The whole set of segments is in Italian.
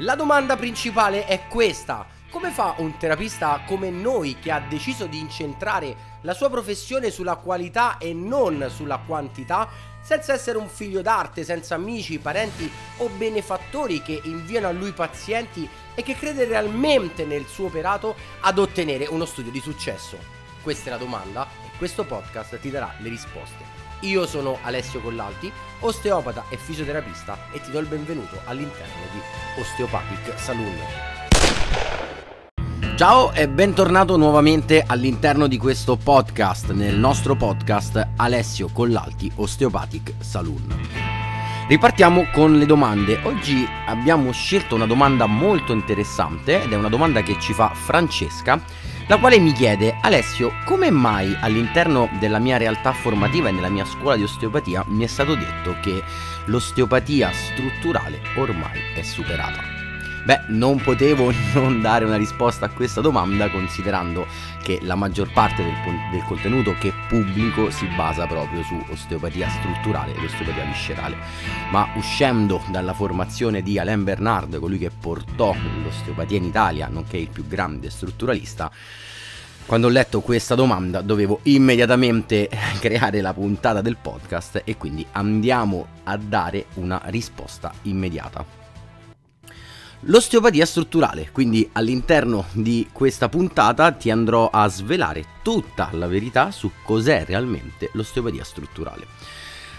La domanda principale è questa. Come fa un terapista come noi che ha deciso di incentrare la sua professione sulla qualità e non sulla quantità, senza essere un figlio d'arte, senza amici, parenti o benefattori che inviano a lui pazienti e che crede realmente nel suo operato ad ottenere uno studio di successo? Questa è la domanda e questo podcast ti darà le risposte. Io sono Alessio Collalti, osteopata e fisioterapista e ti do il benvenuto all'interno di Osteopathic Saloon. Ciao e bentornato nuovamente all'interno di questo podcast, nel nostro podcast Alessio Collalti Osteopathic Saloon. Ripartiamo con le domande. Oggi abbiamo scelto una domanda molto interessante ed è una domanda che ci fa Francesca la quale mi chiede Alessio come mai all'interno della mia realtà formativa e nella mia scuola di osteopatia mi è stato detto che l'osteopatia strutturale ormai è superata. Beh, non potevo non dare una risposta a questa domanda considerando che la maggior parte del, del, contenuto che pubblico si basa proprio su osteopatia strutturale ed osteopatia viscerale. Ma uscendo dalla formazione di Alain Bernard, colui che portò l'osteopatia in Italia, nonché il più grande strutturalista, quando ho letto questa domanda dovevo immediatamente creare la puntata del podcast e quindi andiamo a dare una risposta immediata. L'osteopatia strutturale, quindi all'interno di questa puntata ti andrò a svelare tutta la verità su cos'è realmente l'osteopatia strutturale.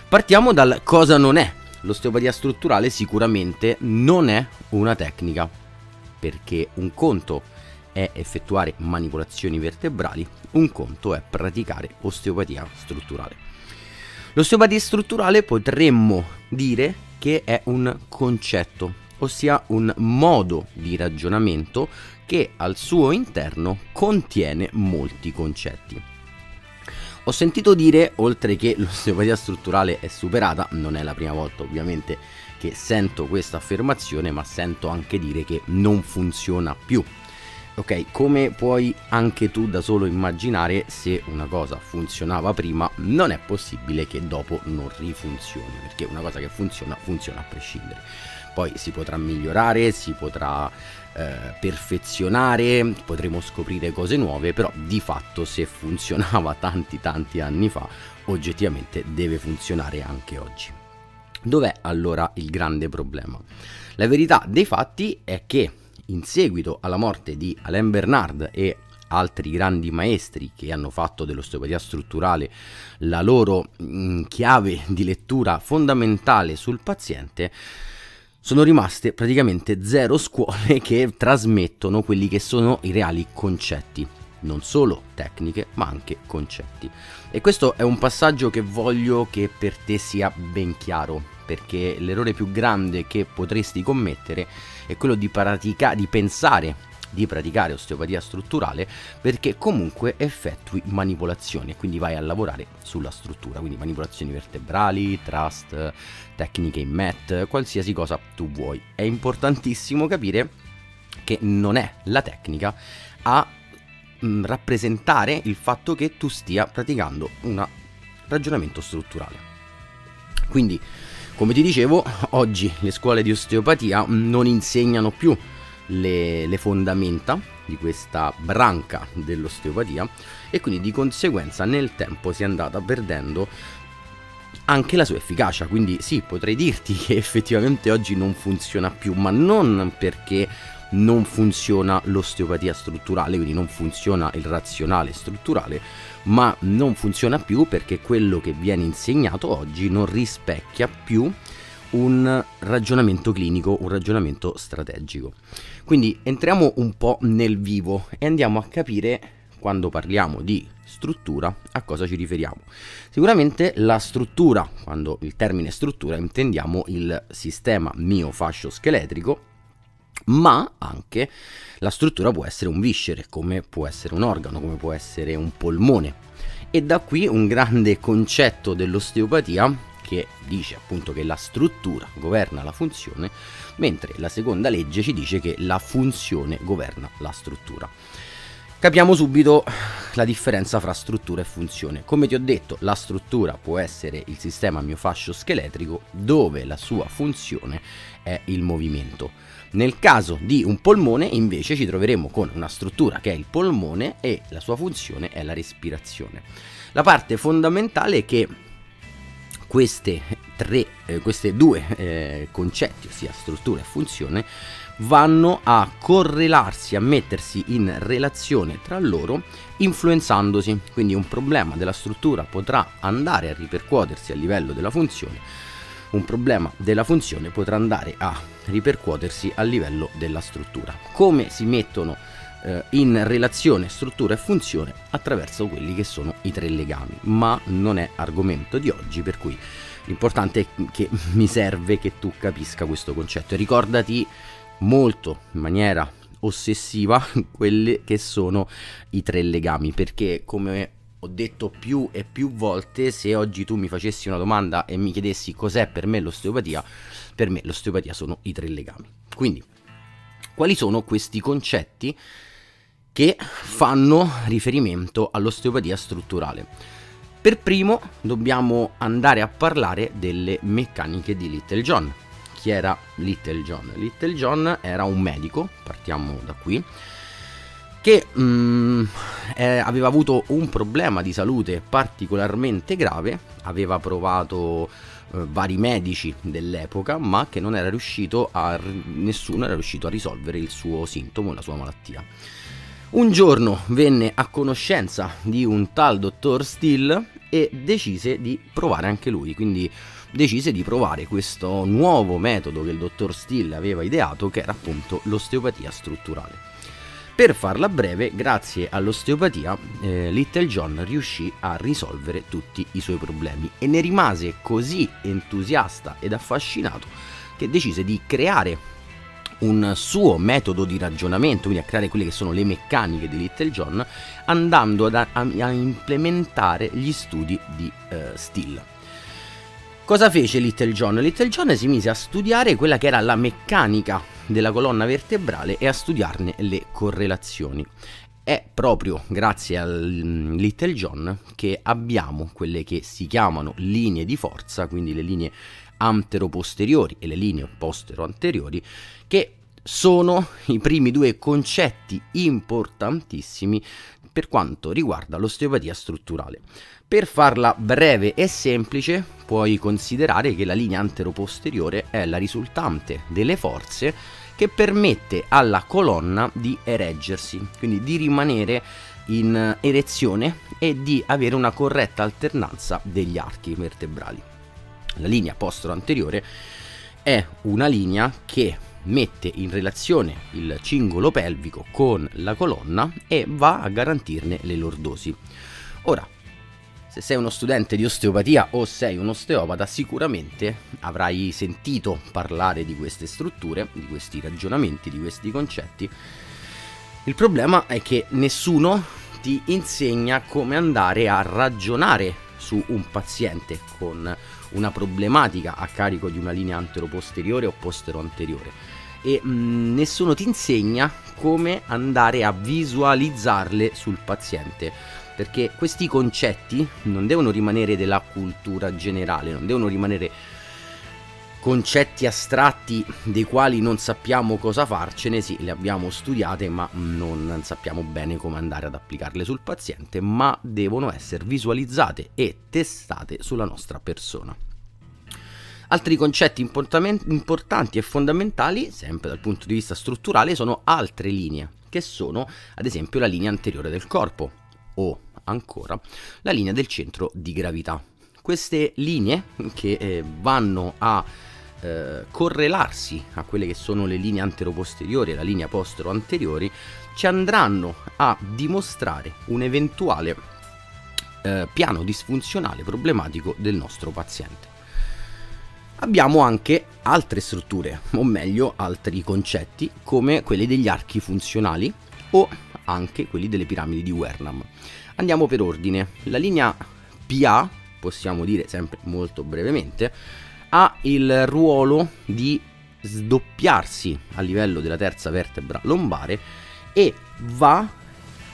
Partiamo dal cosa non è. L'osteopatia strutturale sicuramente non è una tecnica, perché un conto è effettuare manipolazioni vertebrali, un conto è praticare osteopatia strutturale. L'osteopatia strutturale potremmo dire che è un concetto ossia un modo di ragionamento che al suo interno contiene molti concetti. Ho sentito dire, oltre che l'osteopatia strutturale è superata, non è la prima volta ovviamente che sento questa affermazione, ma sento anche dire che non funziona più. Ok, come puoi anche tu da solo immaginare, se una cosa funzionava prima, non è possibile che dopo non rifunzioni, perché una cosa che funziona funziona a prescindere. Poi si potrà migliorare, si potrà eh, perfezionare, potremo scoprire cose nuove, però di fatto se funzionava tanti tanti anni fa, oggettivamente deve funzionare anche oggi. Dov'è allora il grande problema? La verità dei fatti è che in seguito alla morte di Alain Bernard e altri grandi maestri che hanno fatto dell'osteopatia strutturale la loro mh, mm, chiave di lettura fondamentale sul paziente, sono rimaste praticamente zero scuole che trasmettono quelli che sono i reali concetti, non solo tecniche ma anche concetti. E questo è un passaggio che voglio che per te sia ben chiaro, perché l'errore più grande che potresti commettere è quello di, pratica- di pensare di praticare osteopatia strutturale perché comunque effettui manipolazioni e quindi vai a lavorare sulla struttura, quindi manipolazioni vertebrali, trust, tecniche in mat, qualsiasi cosa tu vuoi. È importantissimo capire che non è la tecnica a mh, rappresentare il fatto che tu stia praticando un ragionamento strutturale. Quindi, come ti dicevo, oggi le scuole di osteopatia non insegnano più le, le fondamenta di questa branca dell'osteopatia e quindi di conseguenza nel tempo si è andata perdendo anche la sua efficacia. Quindi sì, potrei dirti che effettivamente oggi non funziona più, ma non perché non funziona l'osteopatia strutturale, quindi non funziona il razionale strutturale, ma non funziona più perché quello che viene insegnato oggi non rispecchia più un ragionamento clinico, un ragionamento strategico. Quindi entriamo un po' nel vivo e andiamo a capire quando parliamo di struttura a cosa ci riferiamo. Sicuramente la struttura, quando il termine struttura intendiamo il sistema miofascio-scheletrico, ma anche la struttura può essere un viscere, come può essere un organo, come può essere un polmone. E da qui un grande concetto dell'osteopatia che dice appunto che la struttura governa la funzione, mentre la seconda legge ci dice che la funzione governa la struttura. Capiamo subito la differenza fra struttura e funzione. Come ti ho detto, la struttura può essere il sistema miofascio scheletrico dove la sua funzione è il movimento. Nel caso di un polmone invece ci troveremo con una struttura che è il polmone e la sua funzione è la respirazione. La parte fondamentale è che queste tre, eh, queste due eh, concetti, ossia struttura e funzione, vanno a correlarsi, a mettersi in relazione tra loro influenzandosi. Quindi un problema della struttura potrà andare a ripercuotersi a livello della funzione, un problema della funzione potrà andare a ripercuotersi a livello della struttura. Come si mettono eh, in relazione struttura e funzione attraverso quelli che sono i tre legami, ma non è argomento di oggi, per cui l'importante è che mi serve che tu capisca questo concetto. E ricordati molto in maniera ossessiva quelli che sono i tre legami perché come ho detto più e più volte se oggi tu mi facessi una domanda e mi chiedessi cos'è per me l'osteopatia per me l'osteopatia sono i tre legami. Quindi quali sono questi concetti che fanno riferimento all'osteopatia strutturale per primo dobbiamo andare a parlare delle meccaniche di Little John chi era Little John? Little John era un medico, partiamo da qui, che mm, eh, aveva avuto un problema di salute particolarmente grave, aveva provato eh, vari medici dell'epoca, ma che non era riuscito a nessuno era riuscito a risolvere il suo sintomo, la sua malattia. Un giorno venne a conoscenza di un tal dottor Steele e decise di provare anche lui, quindi decise di provare questo nuovo metodo che il dottor Steele aveva ideato, che era appunto l'osteopatia strutturale. Per farla breve, grazie all'osteopatia, eh, Little John riuscì a risolvere tutti i suoi problemi e ne rimase così entusiasta ed affascinato che decise di creare un suo metodo di ragionamento, quindi a creare quelle che sono le meccaniche di Little John, andando ad, a, a implementare gli studi di eh, Steele. Cosa fece Little John? Little John si mise a studiare quella che era la meccanica della colonna vertebrale e a studiarne le correlazioni. È proprio grazie a Little John che abbiamo quelle che si chiamano linee di forza, quindi le linee antero-posteriori e le linee postero-anteriori, che sono i primi due concetti importantissimi per quanto riguarda l'osteopatia strutturale. Per farla breve e semplice, puoi considerare che la linea antero-posteriore è la risultante delle forze che permette alla colonna di ereggersi, quindi di rimanere in erezione e di avere una corretta alternanza degli archi vertebrali. La linea postero-anteriore è una linea che mette in relazione il cingolo pelvico con la colonna e va a garantirne le lordosi. Ora, se sei uno studente di osteopatia o sei un osteopata, sicuramente avrai sentito parlare di queste strutture, di questi ragionamenti, di questi concetti. Il problema è che nessuno ti insegna come andare a ragionare su un paziente con una problematica a carico di una linea antero-posteriore o postero-anteriore e mh, mm, nessuno ti insegna come andare a visualizzarle sul paziente perché questi concetti non devono rimanere della cultura generale, non devono rimanere concetti astratti dei quali non sappiamo cosa farcene, sì, le abbiamo studiate ma non sappiamo bene come andare ad applicarle sul paziente, ma devono essere visualizzate e testate sulla nostra persona. Altri concetti importanti e fondamentali, sempre dal punto di vista strutturale, sono altre linee, che sono ad esempio la linea anteriore del corpo o ancora la linea del centro di gravità. Queste linee che eh, vanno a eh, correlarsi a quelle che sono le linee antero-posteriori e la linea postero-anteriori ci andranno a dimostrare un eventuale eh, piano disfunzionale problematico del nostro paziente. Abbiamo anche altre strutture, o meglio altri concetti, come quelli degli archi funzionali o anche quelli delle piramidi di Wernham. Andiamo per ordine. La linea PA, possiamo dire sempre molto brevemente, ha il ruolo di sdoppiarsi a livello della terza vertebra lombare e va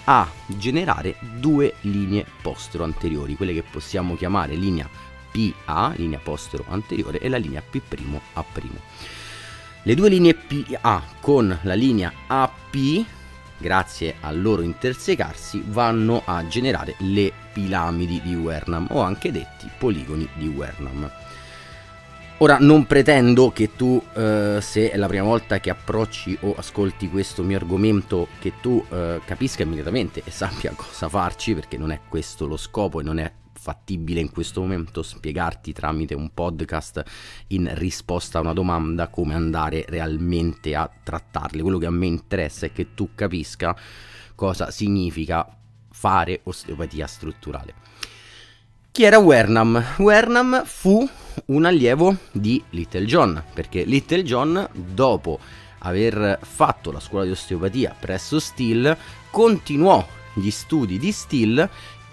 a generare due linee postero anteriori, quelle che possiamo chiamare linea PA, linea postero anteriore, e la linea P' A'. Le due linee PA con la linea AP, grazie al loro intersecarsi, vanno a generare le piramidi di Wernham o anche detti poligoni di Wernham. Ora non pretendo che tu, eh, se è la prima volta che approcci o ascolti questo mio argomento, che tu eh, capisca immediatamente e sappia cosa farci, perché non è questo lo scopo e non è fattibile in questo momento spiegarti tramite un podcast in risposta a una domanda come andare realmente a trattarle. Quello che a me interessa è che tu capisca cosa significa fare osteopatia strutturale. Chi era Wernham? Wernham fu un allievo di Little John, perché Little John, dopo aver fatto la scuola di osteopatia presso Steele, continuò gli studi di Steele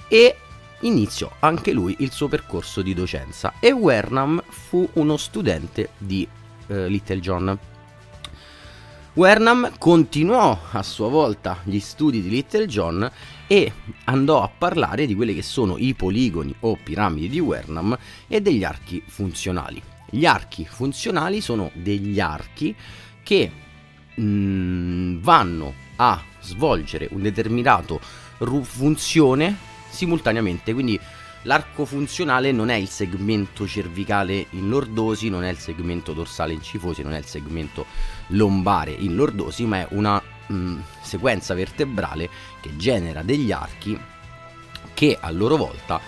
e iniziò anche lui il suo percorso di docenza e Wernham fu uno studente di eh, Little John. Wernham continuò a sua volta gli studi di Little John e andò a parlare di quelli che sono i poligoni o piramidi di Wernham e degli archi funzionali. Gli archi funzionali sono degli archi che mh, mm, vanno a svolgere un determinato funzione simultaneamente, quindi L'arco funzionale non è il segmento cervicale in lordosi, non è il segmento dorsale in cifosi, non è il segmento lombare in lordosi, ma è una mh, mm, sequenza vertebrale che genera degli archi che a loro volta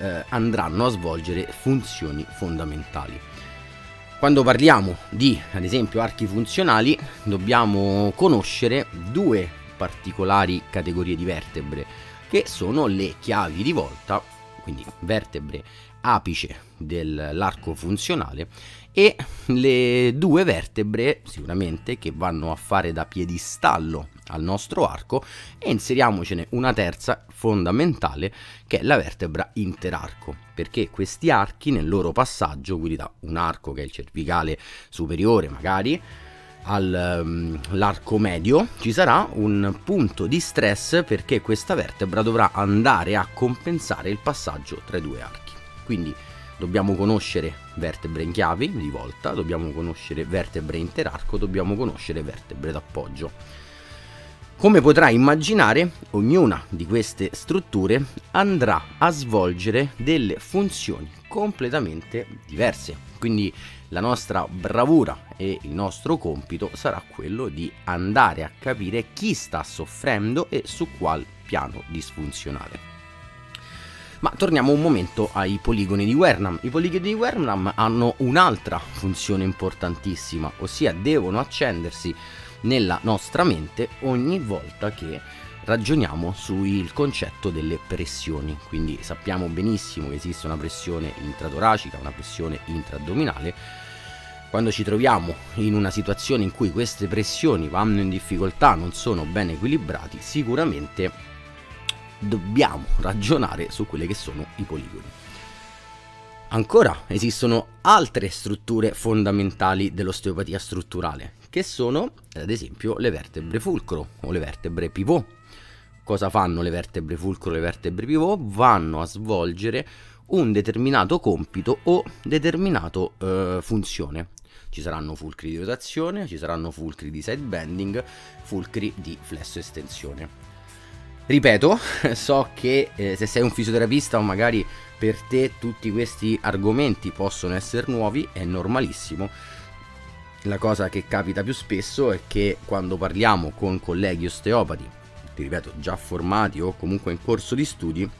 eh, andranno a svolgere funzioni fondamentali. Quando parliamo di, ad esempio, archi funzionali, dobbiamo conoscere due particolari categorie di vertebre, che sono le chiavi di volta quindi vertebre apice dell'arco funzionale e le due vertebre sicuramente che vanno a fare da piedistallo al nostro arco e inseriamocene una terza fondamentale che è la vertebra interarco perché questi archi nel loro passaggio quindi da un arco che è il cervicale superiore magari all'arco ehm, medio ci sarà un punto di stress perché questa vertebra dovrà andare a compensare il passaggio tra i due archi. Quindi dobbiamo conoscere vertebre in chiavi di volta, dobbiamo conoscere vertebre interarco, dobbiamo conoscere vertebre d'appoggio. Come potrai immaginare, ognuna di queste strutture andrà a svolgere delle funzioni completamente diverse. Quindi la nostra bravura e il nostro compito sarà quello di andare a capire chi sta soffrendo e su qual piano disfunzionale. Ma torniamo un momento ai poligoni di Wernham. I poligoni di Wernham hanno un'altra funzione importantissima, ossia devono accendersi nella nostra mente ogni volta che ragioniamo sul concetto delle pressioni. Quindi sappiamo benissimo che esiste una pressione intratoracica, una pressione intraaddominale. Quando ci troviamo in una situazione in cui queste pressioni vanno in difficoltà, non sono ben equilibrati, sicuramente dobbiamo ragionare su quelle che sono i poligoni. Ancora esistono altre strutture fondamentali dell'osteopatia strutturale, che sono ad esempio le vertebre fulcro o le vertebre pivot. Cosa fanno le vertebre fulcro e le vertebre pivot? Vanno a svolgere un determinato compito o determinato eh, funzione. Ci saranno fulcri di rotazione, ci saranno fulcri di side bending, fulcri di flesso estensione. Ripeto, so che eh, se sei un fisioterapista o magari per te tutti questi argomenti possono essere nuovi, è normalissimo. La cosa che capita più spesso è che quando parliamo con colleghi osteopati, ti ripeto, già formati o comunque in corso di studi,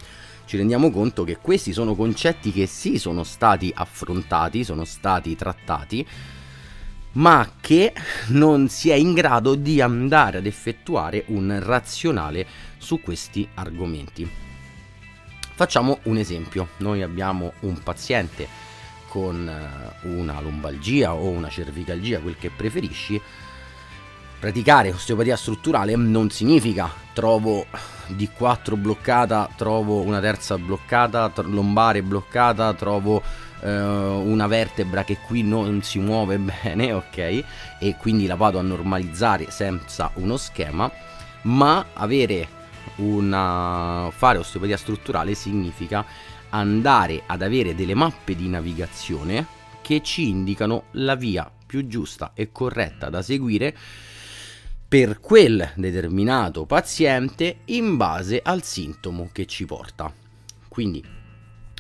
ci rendiamo conto che questi sono concetti che sì sono stati affrontati, sono stati trattati, ma che non si è in grado di andare ad effettuare un razionale su questi argomenti. Facciamo un esempio, noi abbiamo un paziente con eh, una lombalgia o una cervicalgia, quel che preferisci, praticare osteopatia strutturale non significa trovo di 4 bloccata, trovo una terza bloccata, lombare bloccata, trovo una vertebra che qui non si muove bene, ok? E quindi la vado a normalizzare senza uno schema, ma avere una... fare osteopatia strutturale significa andare ad avere delle mappe di navigazione che ci indicano la via più giusta e corretta da seguire per quel determinato paziente in base al sintomo che ci porta. Quindi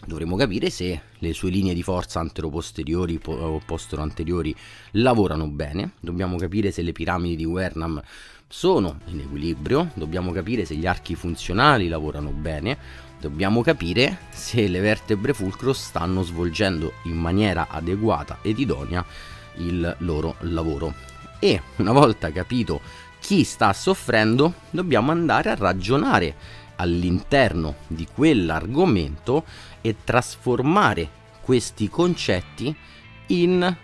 dovremo capire se le sue linee di forza anteroposteriori o postero-anteriori lavorano bene, dobbiamo capire se le piramidi di Wernham sono in equilibrio, dobbiamo capire se gli archi funzionali lavorano bene, dobbiamo capire se le vertebre fulcro stanno svolgendo in maniera adeguata ed idonea il loro lavoro. E una volta capito chi sta soffrendo, dobbiamo andare a ragionare all'interno di quell'argomento e trasformare questi concetti in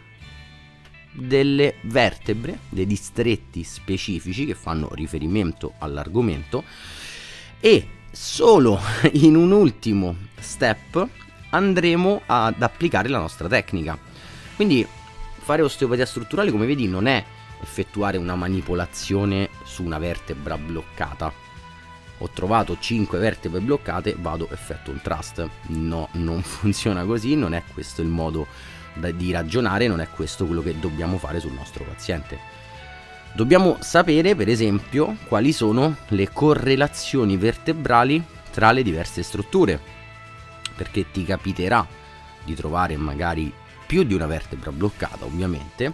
delle vertebre, dei distretti specifici che fanno riferimento all'argomento e solo in un ultimo step andremo ad applicare la nostra tecnica. Quindi fare osteopatia strutturale, come vedi, non è effettuare una manipolazione su una vertebra bloccata. Ho trovato 5 vertebre bloccate, vado effetto un trust. No, non funziona così, non è questo il modo di ragionare, non è questo quello che dobbiamo fare sul nostro paziente. Dobbiamo sapere, per esempio, quali sono le correlazioni vertebrali tra le diverse strutture, perché ti capiterà di trovare magari più di una vertebra bloccata ovviamente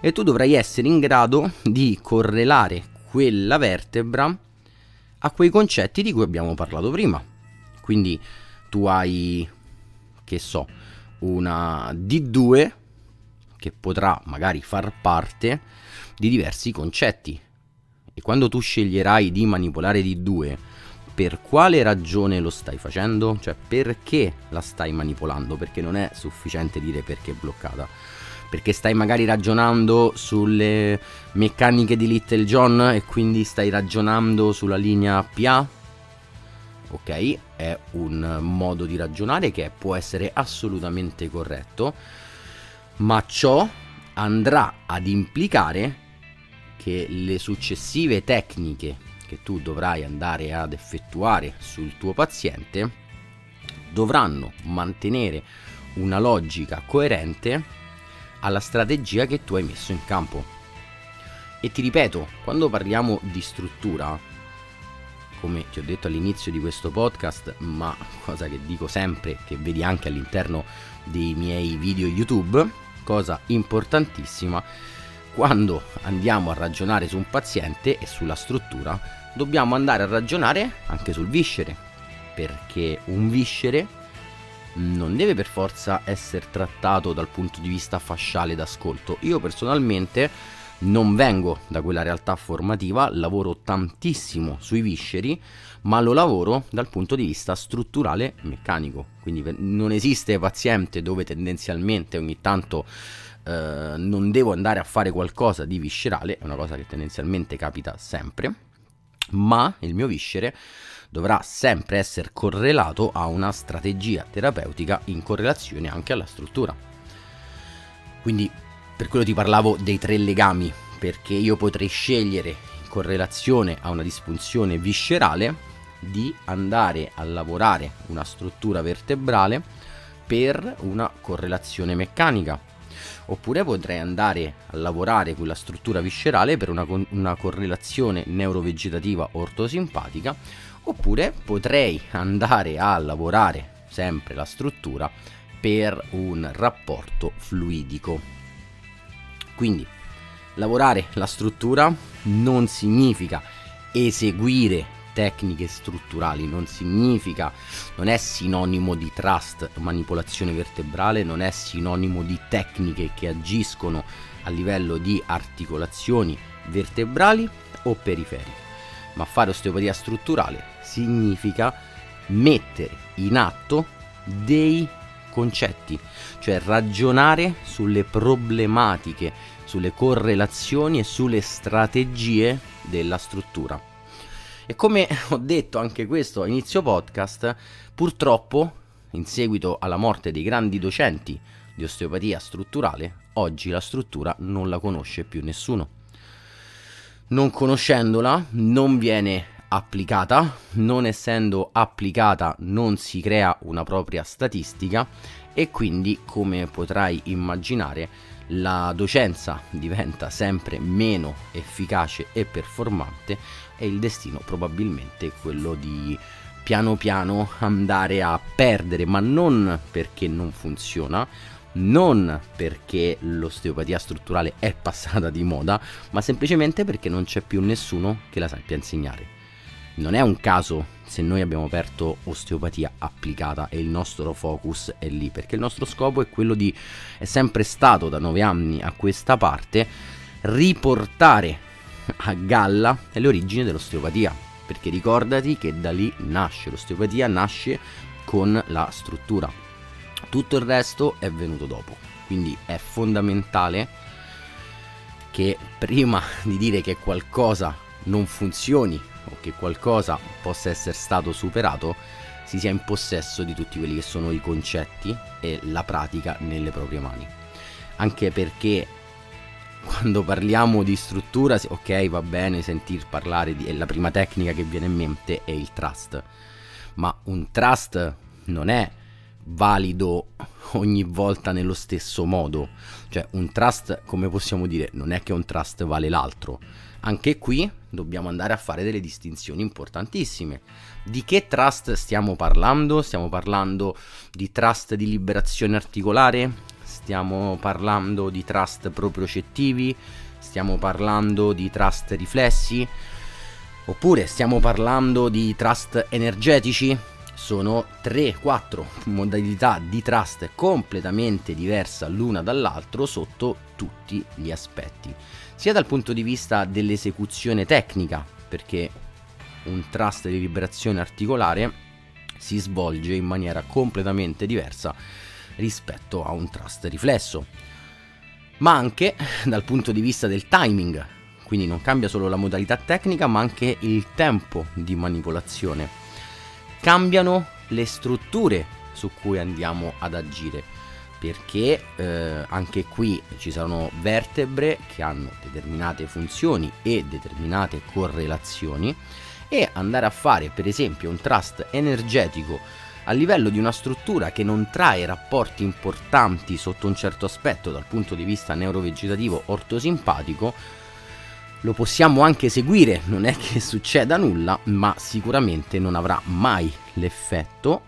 e tu dovrai essere in grado di correlare quella vertebra a quei concetti di cui abbiamo parlato prima. Quindi tu hai, che so, una D2 che potrà magari far parte di diversi concetti. E quando tu sceglierai di manipolare D2, per quale ragione lo stai facendo? Cioè perché la stai manipolando? Perché non è sufficiente dire perché è bloccata. Perché stai magari ragionando sulle meccaniche di Little John e quindi stai ragionando sulla linea PA? Ok, è un modo di ragionare che può essere assolutamente corretto, ma ciò andrà ad implicare che le successive tecniche che tu dovrai andare ad effettuare sul tuo paziente dovranno mantenere una logica coerente alla strategia che tu hai messo in campo. E ti ripeto, quando parliamo di struttura, come ti ho detto all'inizio di questo podcast, ma cosa che dico sempre, che vedi anche all'interno dei miei video YouTube, cosa importantissima, quando andiamo a ragionare su un paziente e sulla struttura, dobbiamo andare a ragionare anche sul viscere, perché un viscere non deve per forza essere trattato dal punto di vista fasciale d'ascolto. Io personalmente non vengo da quella realtà formativa, lavoro tantissimo sui visceri, ma lo lavoro dal punto di vista strutturale meccanico. Quindi non esiste paziente dove tendenzialmente ogni tanto eh, non devo andare a fare qualcosa di viscerale, è una cosa che tendenzialmente capita sempre, ma il mio viscere dovrà sempre essere correlato a una strategia terapeutica in correlazione anche alla struttura. Quindi per quello ti parlavo dei tre legami, perché io potrei scegliere in correlazione a una disfunzione viscerale di andare a lavorare una struttura vertebrale per una correlazione meccanica oppure potrei andare a lavorare quella struttura viscerale per una, una correlazione neurovegetativa ortosimpatica, oppure potrei andare a lavorare sempre la struttura per un rapporto fluidico. Quindi lavorare la struttura non significa eseguire tecniche strutturali, non significa, non è sinonimo di trust, manipolazione vertebrale, non è sinonimo di tecniche che agiscono a livello di articolazioni vertebrali o periferiche. Ma fare osteopatia strutturale significa mettere in atto dei concetti, cioè ragionare sulle problematiche, sulle correlazioni e sulle strategie della struttura. E come ho detto anche questo a inizio podcast, purtroppo, in seguito alla morte dei grandi docenti di osteopatia strutturale, oggi la struttura non la conosce più nessuno. Non conoscendola non viene applicata, non essendo applicata non si crea una propria statistica e quindi come potrai immaginare la docenza diventa sempre meno efficace e performante e il destino probabilmente è quello di piano piano andare a perdere, ma non perché non funziona, non perché l'osteopatia strutturale è passata di moda, ma semplicemente perché non c'è più nessuno che la sappia insegnare. Non è un caso se noi abbiamo aperto osteopatia applicata e il nostro focus è lì, perché il nostro scopo è quello di, è sempre stato da nove anni a questa parte, riportare a galla le origini dell'osteopatia, perché ricordati che da lì nasce l'osteopatia, nasce con la struttura. Tutto il resto è venuto dopo, quindi è fondamentale che prima di dire che qualcosa non funzioni o che qualcosa possa essere stato superato, si sia in possesso di tutti quelli che sono i concetti e la pratica nelle proprie mani. Anche perché quando parliamo di struttura, ok, va bene sentir parlare di la prima tecnica che viene in mente è il trust. Ma un trust non è valido ogni volta nello stesso modo. Cioè, un trust, come possiamo dire, non è che un trust vale l'altro anche qui dobbiamo andare a fare delle distinzioni importantissime. Di che trust stiamo parlando? Stiamo parlando di trust di liberazione articolare? Stiamo parlando di trust propriocettivi? Stiamo parlando di trust riflessi? Oppure stiamo parlando di trust energetici? Sono 3-4 modalità di trust completamente diversa l'una dall'altro sotto tutti gli aspetti sia dal punto di vista dell'esecuzione tecnica, perché un trust di liberazione articolare si svolge in maniera completamente diversa rispetto a un trust riflesso, ma anche dal punto di vista del timing, quindi non cambia solo la modalità tecnica ma anche il tempo di manipolazione. Cambiano le strutture su cui andiamo ad agire perché eh, anche qui ci sono vertebre che hanno determinate funzioni e determinate correlazioni e andare a fare per esempio un trust energetico a livello di una struttura che non trae rapporti importanti sotto un certo aspetto dal punto di vista neurovegetativo ortosimpatico lo possiamo anche seguire, non è che succeda nulla, ma sicuramente non avrà mai l'effetto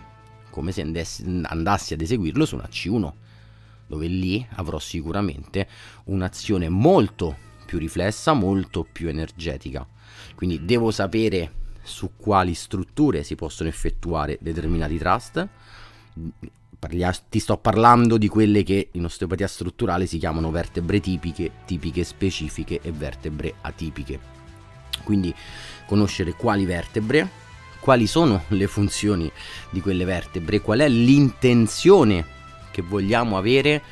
come se andassi ad eseguirlo su una C1, dove lì avrò sicuramente un'azione molto più riflessa, molto più energetica. Quindi devo sapere su quali strutture si possono effettuare determinati trust. Ti sto parlando di quelle che in osteopatia strutturale si chiamano vertebre tipiche, tipiche specifiche e vertebre atipiche. Quindi conoscere quali vertebre, quali sono le funzioni di quelle vertebre, qual è l'intenzione che vogliamo avere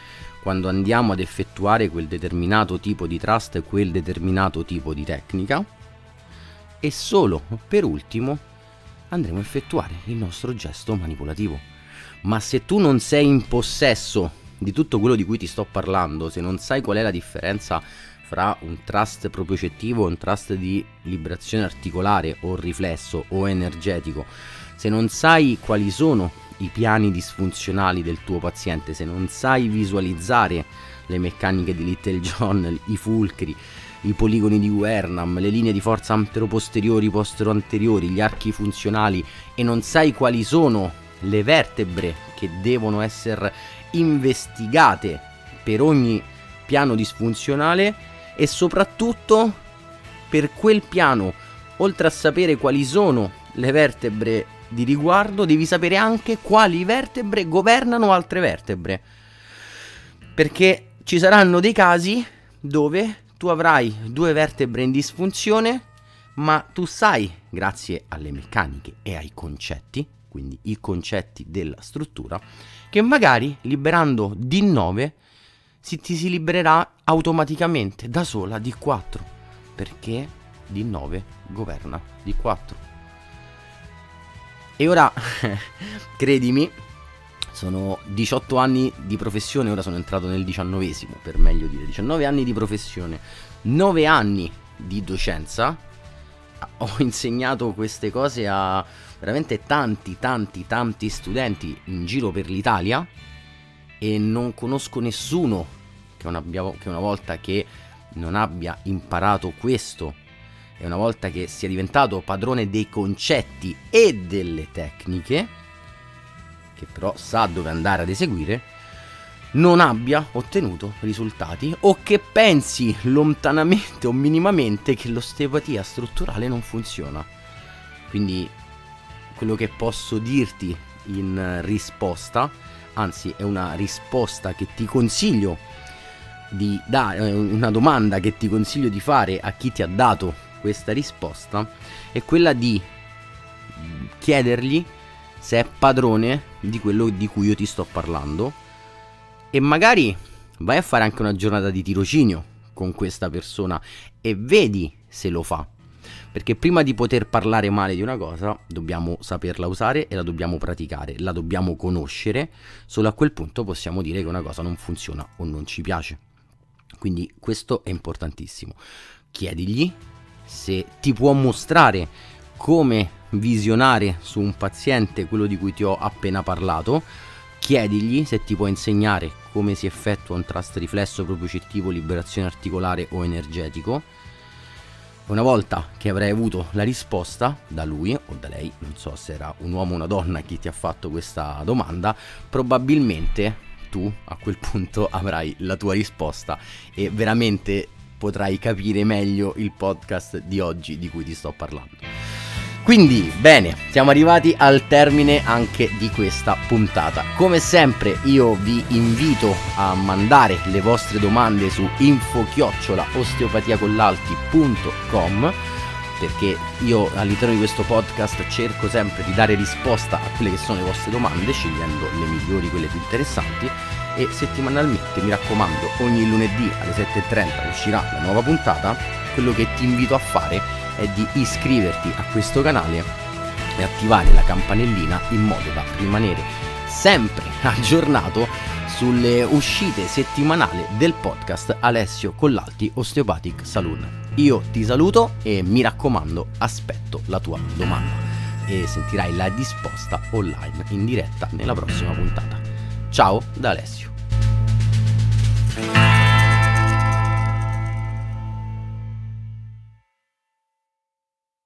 quando andiamo ad effettuare quel determinato tipo di trust, quel determinato tipo di tecnica e solo per ultimo andremo a effettuare il nostro gesto manipolativo. Ma se tu non sei in possesso di tutto quello di cui ti sto parlando, se non sai qual è la differenza fra un trust propriocettivo e un trust di liberazione articolare o riflesso o energetico, se non sai quali sono i piani disfunzionali del tuo paziente, se non sai visualizzare le meccaniche di Little John, i fulcri, i poligoni di Wernham, le linee di forza antero-posteriori, postero-anteriori, gli archi funzionali e non sai quali sono le vertebre che devono essere investigate per ogni piano disfunzionale, e soprattutto per quel piano, oltre a sapere quali sono le vertebre di riguardo, devi sapere anche quali vertebre governano altre vertebre. Perché ci saranno dei casi dove tu avrai due vertebre in disfunzione, ma tu sai, grazie alle meccaniche e ai concetti, quindi i concetti della struttura, che magari liberando D9 si, ti si libererà automaticamente da sola di 4 perché di 9 governa di 4 e ora credimi sono 18 anni di professione ora sono entrato nel 19 per meglio dire 19 anni di professione 9 anni di docenza ho insegnato queste cose a veramente tanti, tanti, tanti studenti in giro per l'Italia e non conosco nessuno che una, che una volta che non abbia imparato questo e una volta che sia diventato padrone dei concetti e delle tecniche, che però sa dove andare ad eseguire, non abbia ottenuto risultati o che pensi lontanamente o minimamente che l'osteopatia strutturale non funziona. Quindi quello che posso dirti in risposta, anzi è una risposta che ti consiglio di dare, una domanda che ti consiglio di fare a chi ti ha dato questa risposta, è quella di chiedergli se è padrone di quello di cui io ti sto parlando e magari vai a fare anche una giornata di tirocinio con questa persona e vedi se lo fa. Perché prima di poter parlare male di una cosa dobbiamo saperla usare e la dobbiamo praticare, la dobbiamo conoscere, solo a quel punto possiamo dire che una cosa non funziona o non ci piace. Quindi questo è importantissimo. Chiedigli se ti può mostrare come visionare su un paziente quello di cui ti ho appena parlato, chiedigli se ti può insegnare come si effettua un trust riflesso propriocettivo, liberazione articolare o energetico una volta che avrai avuto la risposta da lui o da lei, non so se era un uomo o una donna chi ti ha fatto questa domanda, probabilmente tu a quel punto avrai la tua risposta e veramente potrai capire meglio il podcast di oggi di cui ti sto parlando. Quindi, bene, siamo arrivati al termine anche di questa puntata. Come sempre io vi invito a mandare le vostre domande su info-osteopatiacollalti.com perché io all'interno di questo podcast cerco sempre di dare risposta a quelle che sono le vostre domande, scegliendo le migliori, quelle più interessanti e settimanalmente, mi raccomando, ogni lunedì alle 7.30 uscirà la nuova puntata. Quello che ti invito a fare è di iscriverti a questo canale e attivare la campanellina in modo da rimanere sempre aggiornato sulle uscite settimanali del podcast Alessio Collalti Osteopathic Saloon. Io ti saluto e mi raccomando aspetto la tua domanda e sentirai la risposta online in diretta nella prossima puntata. Ciao da Alessio.